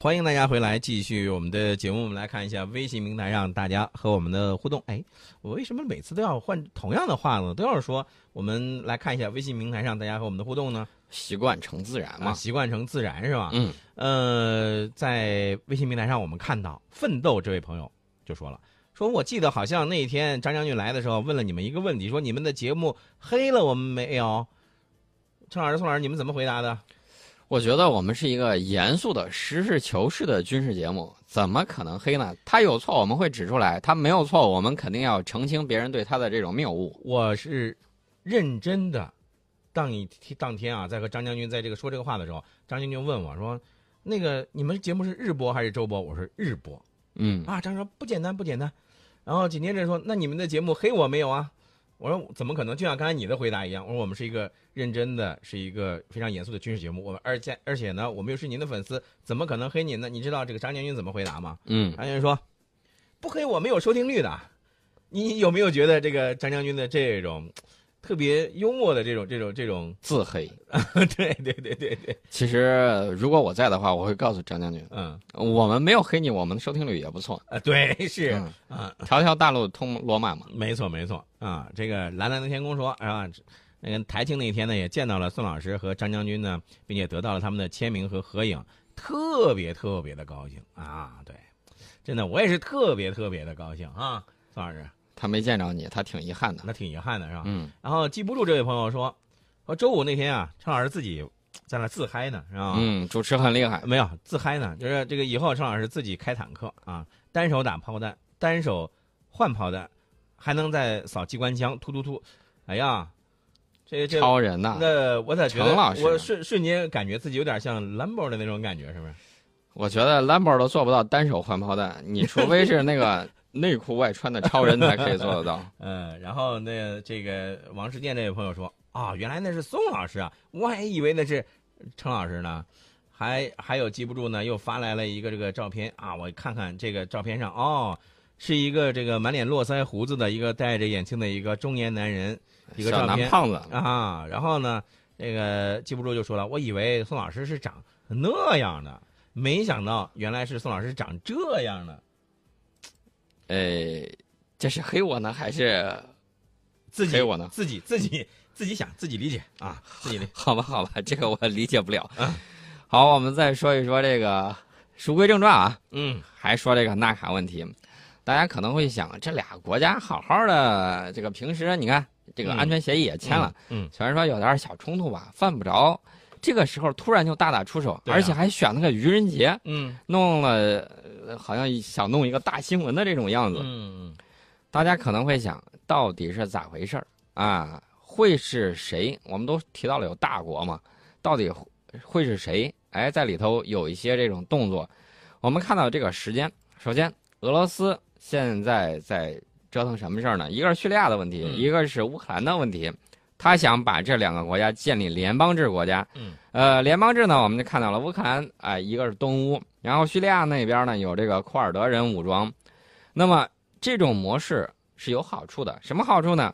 欢迎大家回来，继续我们的节目。我们来看一下微信平台上大家和我们的互动。哎，我为什么每次都要换同样的话呢？都要说我们来看一下微信平台上大家和我们的互动呢？习惯成自然嘛，习惯成自然是吧？嗯，呃，在微信平台上我们看到奋斗这位朋友就说了，说我记得好像那一天张将军来的时候问了你们一个问题，说你们的节目黑了我们没有？陈老师、宋老师，你们怎么回答的？我觉得我们是一个严肃的、实事求是的军事节目，怎么可能黑呢？他有错我们会指出来，他没有错我们肯定要澄清别人对他的这种谬误。我是认真的，当你当天啊，在和张将军在这个说这个话的时候，张将军问我说：“那个你们节目是日播还是周播？”我说日播。嗯啊，张说不简单不简单，然后紧接着说：“那你们的节目黑我没有啊？”我说怎么可能？就像刚才你的回答一样，我说我们是一个认真的，是一个非常严肃的军事节目。我们而且而且呢，我们又是您的粉丝，怎么可能黑您呢？你知道这个张将军怎么回答吗？嗯，张将军说，不黑我没有收听率的。你有没有觉得这个张将军的这种？特别幽默的这种、这种、这种自黑，对对对对对。其实如果我在的话，我会告诉张将军，嗯，我们没有黑你，我们的收听率也不错啊。对，是啊，条条大路通罗马嘛。没错没错啊。这个蓝蓝的天空说啊，那个台庆那天呢，也见到了宋老师和张将军呢，并且得到了他们的签名和合影，特别特别的高兴啊。对，真的，我也是特别特别的高兴啊，宋老师。他没见着你，他挺遗憾的。那挺遗憾的是吧？嗯。然后记不住这位朋友说，说周五那天啊，陈老师自己在那自嗨呢，是吧？嗯，主持很厉害。没有自嗨呢，就是这个以后陈老师自己开坦克啊，单手打炮弹，单手换炮弹，还能再扫机关枪，突突突。哎呀，这这超人呐！那我咋觉得？老师我瞬瞬间感觉自己有点像兰博的那种感觉，是不是？我觉得兰博都做不到单手换炮弹，你除非是那个。内裤外穿的超人才可以做得到。嗯，然后那这个王世建这位朋友说啊，原来那是宋老师啊，我还以为那是陈老师呢。还还有记不住呢，又发来了一个这个照片啊，我看看这个照片上哦，是一个这个满脸络腮胡子的一个戴着眼镜的一个中年男人，一个照片胖子啊。然后呢，这个记不住就说了，我以为宋老师是长那样的，没想到原来是宋老师长这样的。呃，这是黑我呢，还是自己黑我呢？自己自己自己想，自己理解啊，自己理。好吧，好吧，这个我理解不了。好，我们再说一说这个，书归正传啊。嗯，还说这个纳卡问题，大家可能会想，这俩国家好好的，这个平时你看这个安全协议也签了，嗯，虽然说有点小冲突吧，犯不着。这个时候突然就大打出手，而且还选了个愚人节，嗯，弄了。好像想弄一个大新闻的这种样子，嗯，大家可能会想到底是咋回事儿啊？会是谁？我们都提到了有大国嘛，到底会是谁？哎，在里头有一些这种动作。我们看到这个时间，首先俄罗斯现在在折腾什么事儿呢？一个是叙利亚的问题，一个是乌克兰的问题。他想把这两个国家建立联邦制国家。嗯，呃，联邦制呢，我们就看到了乌克兰啊，一个是东乌。然后叙利亚那边呢有这个库尔德人武装，那么这种模式是有好处的。什么好处呢？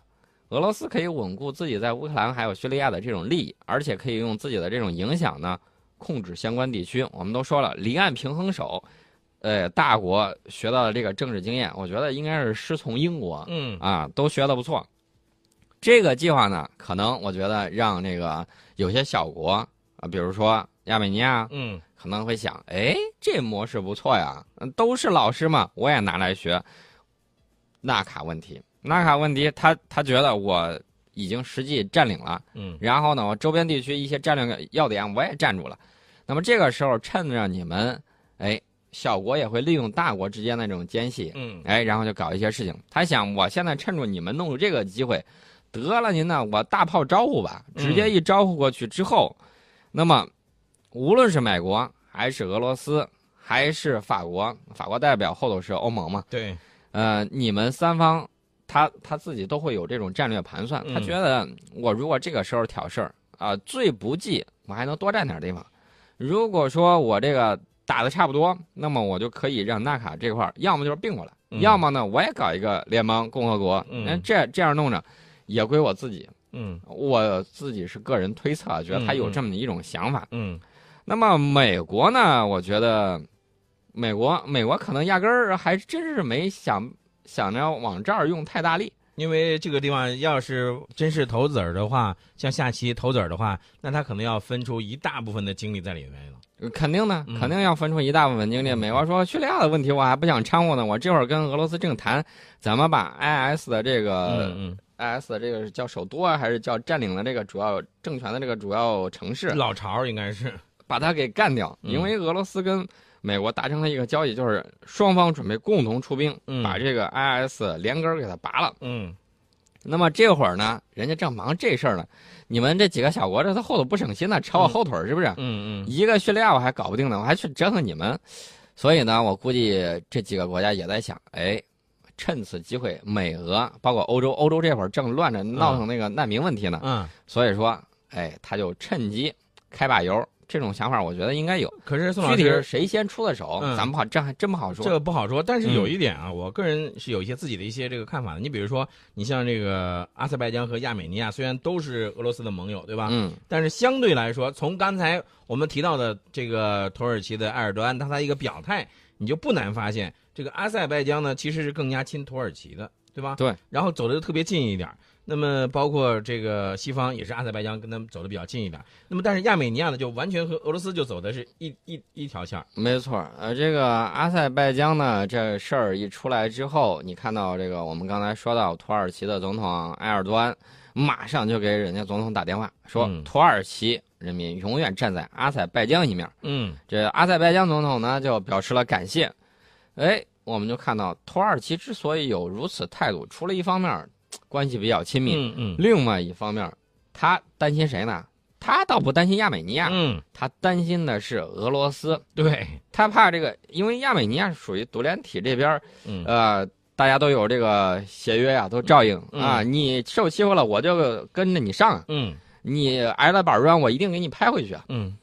俄罗斯可以稳固自己在乌克兰还有叙利亚的这种利益，而且可以用自己的这种影响呢控制相关地区。我们都说了，离岸平衡手，呃，大国学到的这个政治经验，我觉得应该是师从英国，嗯啊，都学的不错。这个计划呢，可能我觉得让那个有些小国啊，比如说亚美尼亚，嗯。可能会想，哎，这模式不错呀，都是老师嘛，我也拿来学。纳卡问题，纳卡问题，他他觉得我已经实际占领了，嗯，然后呢，我周边地区一些战略要点我也占住了，那么这个时候趁着你们，哎，小国也会利用大国之间的这种间隙，嗯，哎，然后就搞一些事情。他想，我现在趁着你们弄这个机会，得了您呢，我大炮招呼吧，直接一招呼过去之后，那么。无论是美国还是俄罗斯还是法国，法国代表后头是欧盟嘛？对，呃，你们三方，他他自己都会有这种战略盘算。他觉得我如果这个时候挑事儿啊，最不济我还能多占点地方。如果说我这个打的差不多，那么我就可以让纳卡这块儿，要么就是并过来，要么呢我也搞一个联邦共和国。嗯，这这样弄着也归我自己。嗯，我自己是个人推测，觉得他有这么一种想法。嗯。那么美国呢？我觉得美国美国可能压根儿还真是没想想着往这儿用太大力。因为这个地方要是真是投子儿的话，像下棋投子儿的话，那他可能要分出一大部分的精力在里面了。肯定的，嗯肯定要分出一大部分精力。美国说叙利亚的问题我还不想掺和呢，我这会儿跟俄罗斯正谈怎么把 IS 的这个、嗯 IS 这个是叫首都啊，还是叫占领了这个主要政权的这个主要城市嗯，，老巢应该是，把它给干掉。嗯因为俄罗斯跟美国达成了一个交易，就是双方准备共同出兵，嗯把这个 IS 连根儿给它拔了。嗯那么这会儿呢，人家正忙这事儿呢，你们这几个小国这他后头不省心呢，扯我后腿儿是不是？嗯嗯一个叙利亚我还搞不定呢，我还去折腾你们，所以呢，我估计这几个国家也在想，哎，趁此机会，美俄包括欧洲，欧洲这会儿正乱着闹腾那个难民问题呢，嗯。所以说，哎，他就趁机开把油，这种想法我觉得应该有。可是宋老具体是师，谁先出的手，嗯咱不好，这还真不好说。这个不好说。但是有嗯一点啊，我个人是有一些自己的一些这个看法的。你比如说，你像这个阿塞拜疆和亚美尼亚，虽然都是俄罗斯的盟友，对吧？嗯，但是相对来说，从刚才我们提到的这个土耳其的埃尔多安，他他一个表态，你就不难发现，这个阿塞拜疆呢其实是更加亲土耳其的，对吧？对。然后走的特别近一点。那么包括这个西方也是阿塞拜疆跟他们走的比较近一点。那么但是亚美尼亚呢，就完全和俄罗斯就走的是一一一条线儿。没错儿，呃，这个阿塞拜疆呢，这事儿一出来之后，你看到这个我们刚才说到土耳其的总统埃尔多安，马上就给人家总统打电话，说嗯土耳其人民永远站在阿塞拜疆一面。嗯这阿塞拜疆总统呢就表示了感谢。哎，我们就看到土耳其之所以有如此态度，除了一方面关系比较亲密，嗯嗯另外一方面他担心谁呢？他倒不担心亚美尼亚，嗯，他担心的是俄罗斯。对，他怕这个，因为亚美尼亚属于独联体这边，嗯呃，大家都有这个协约呀、都照应、嗯啊。你受欺负了，我就跟着你上；嗯你挨了板砖，我一定给你拍回去。嗯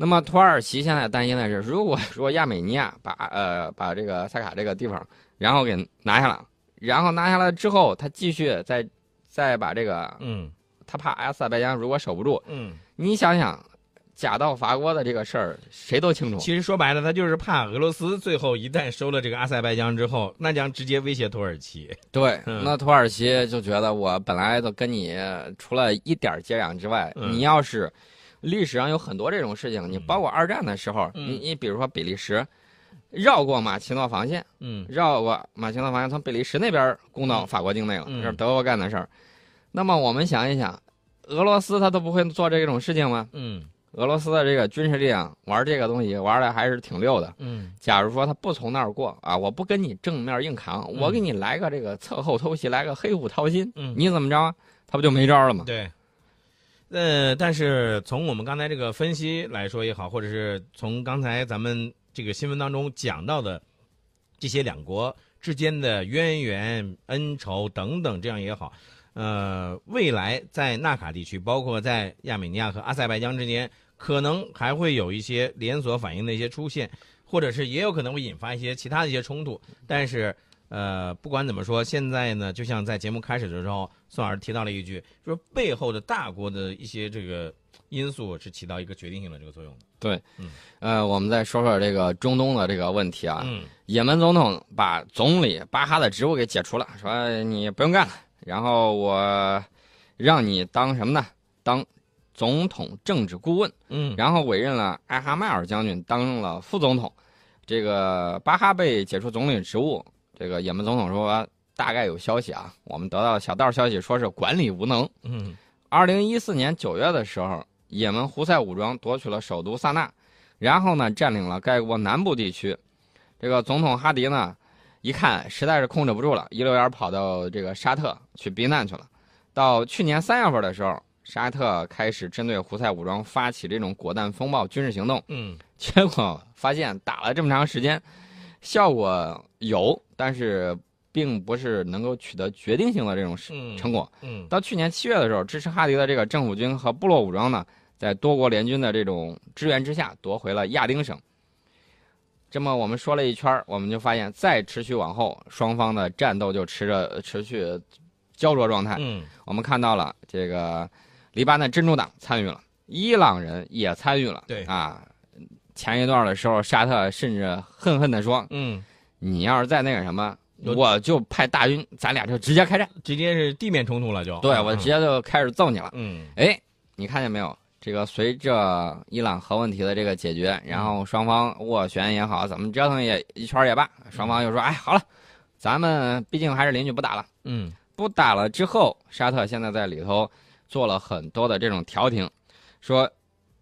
那么土耳其现在担心的是，如果说亚美尼亚把呃把这个塞卡这个地方，然后给拿下了，然后拿下来之后，他继续再再把这个，嗯他怕阿塞拜疆如果守不住，嗯，你想想，假到伐国的这个事儿，谁都清楚。其实说白了，他就是怕俄罗斯最后一旦收了这个阿塞拜疆之后，那将直接威胁土耳其。对，嗯那土耳其就觉得我本来都跟你除了一点儿接壤之外，嗯你要是历史上有很多这种事情，你嗯包括二战的时候，嗯你你比如说比利时绕过马奇诺防线，嗯绕过马奇诺防线，从比利时那边攻到嗯法国境内了，嗯这是德国干的事儿。那么我们想一想，俄罗斯他都不会做这种事情吗？嗯俄罗斯的这个军事力量玩这个东西玩的还是挺溜的。嗯假如说他不从那儿过啊，我不跟你正面硬扛，嗯我给你来个这个侧后偷袭，来个黑虎掏心，嗯，你怎么着啊？他不就没招了吗？对。呃，但是从我们刚才这个分析来说也好，或者是从刚才咱们这个新闻当中讲到的这些两国之间的渊源、恩仇等等，这样也好，呃，未来在纳卡地区，包括在亚美尼亚和阿塞拜疆之间，可能还会有一些连锁反应的一些出现，或者是也有可能会引发一些其他的一些冲突。但是，呃，不管怎么说，现在呢，就像在节目开始的时候，宋老师提到了一句，说背后的大国的一些这个因素是起到一个决定性的这个作用的。呃，我们再说说这个中东的这个问题啊。嗯也门总统把总理巴哈的职务给解除了，说你不用干了，然后我让你当什么呢？当总统政治顾问，嗯然后委任了艾哈迈尔将军当了副总统。这个巴哈被解除总理职务，这个也门总统说大概有消息啊，我们得到小道消息说是管理无能。嗯二零一四年九月的时候，也门胡塞武装夺取了首都萨那，然后呢占领了该国南部地区。这个总统哈迪呢，一看实在是控制不住了，一溜烟跑到这个沙特去避难去了。到去年三月份的时候，沙特开始针对胡塞武装发起这种果断风暴军事行动，嗯结果发现打了这么长时间，效果有，但是并不是能够取得决定性的这种嗯成果。嗯到去年七月的时候，支持哈迪的这个政府军和部落武装呢，在多国联军的这种支援之下，夺回了亚丁省。这么我们说了一圈儿我们就发现，再持续往后，双方的战斗就持着 持续焦灼状态。嗯我们看到了这个黎巴嫩真主党参与了，伊朗人也参与了，对啊，前一段的时候，沙特甚至恨恨地说嗯，：“你要是再那个什么，我就派大军，咱俩就直接开战。直接是地面冲突了就。对我直接就开始揍你了。嗯哎，你看见没有？这个随着伊朗核问题的这个解决，然后双方斡旋也好，怎么折腾也一圈也罢，双方又说：“哎，好了，咱们毕竟还是邻居，不打了。”嗯不打了之后，沙特现在在里头做了很多的这种调停，说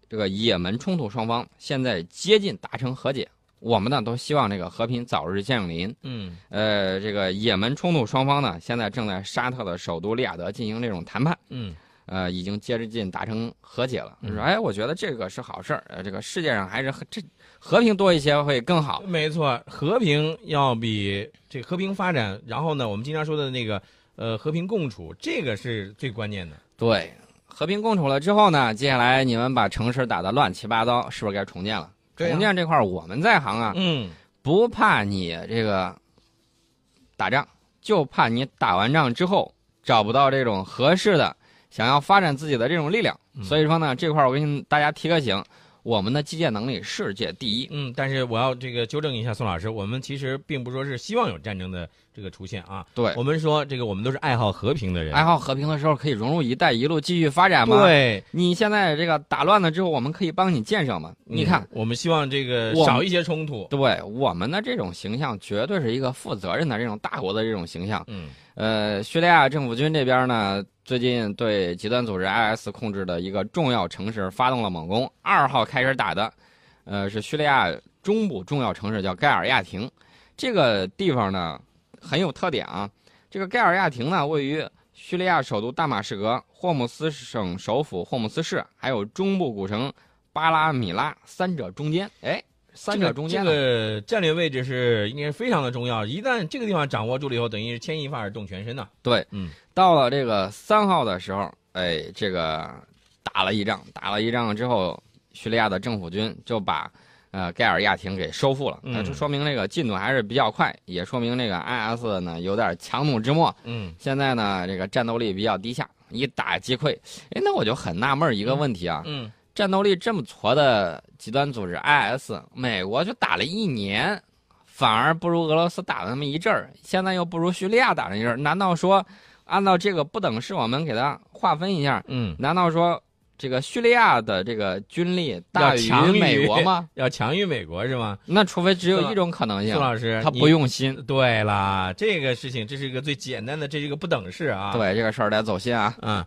这个也门冲突双方现在接近达成和解，我们呢都希望这个和平早日降临。嗯呃，这个也门冲突双方呢现在正在沙特的首都利雅得进行这种谈判，嗯呃，已经接近达成和解了。嗯说，哎，我觉得这个是好事儿，呃，这个世界上还是和这和平多一些会更好。没错，和平要比这和平发展，然后呢，我们经常说的那个呃和平共处，这个是最关键的。对，和平共处了之后呢，接下来你们把城市打得乱七八糟，是不是该重建了？对啊。重建这块儿我们在行啊，嗯。不怕你这个打仗，就怕你打完仗之后找不到这种合适的想要发展自己的这种力量。嗯。所以说呢，这块儿我跟大家提个醒，我们的基建能力世界第一。嗯，但是我要这个纠正一下宋老师，我们其实并不说是希望有战争的这个出现啊，对，我们说这个我们都是爱好和平的人。爱好和平的时候可以融入“一带一路”继续发展吗？，对，你现在这个打乱了之后，我们可以帮你建设吗？你看嗯，我们希望这个少一些冲突。对我们的这种形象，绝对是一个负责任的这种大国的这种形象。嗯呃，叙利亚政府军这边呢，最近对极端组织 IS 控制的一个重要城市发动了猛攻，二号开始打的，呃，是叙利亚中部重要城市叫盖尔亚廷。这个地方呢很有特点啊，这个盖尔亚廷呢位于叙利亚首都大马士革、霍姆斯省首府霍姆斯市，还有中部古城巴拉米拉三者中间。哎，三者中间这呢，个战略位置是应该是非常的重要。一旦这个地方掌握住了以后，等于是牵一发而动全身呐。对，嗯，到了这个三号的时候，哎，这个打了一仗，打了一仗之后，叙利亚的政府军就把呃盖尔亚廷给收复了，嗯那就说明这个进度还是比较快，也说明这个 IS 呢有点强弩之末，嗯现在呢这个战斗力比较低下，一打即溃。哎，那我就很纳闷一个问题啊，嗯，战斗力这么矬的极端组织 IS，美国就打了一年，反而不如俄罗斯打了那么一阵儿，现在又不如叙利亚打了一阵儿。难道说，按照这个不等式，我们给它划分一下，嗯，难道说这个叙利亚的这个军力大要强于美国吗？要强于美国是吗？那除非只有一种可能性宋，老师，他不用心。对啦，这个事情这是一个最简单的，这是一个不等式啊。，对这个事儿得走心啊。嗯。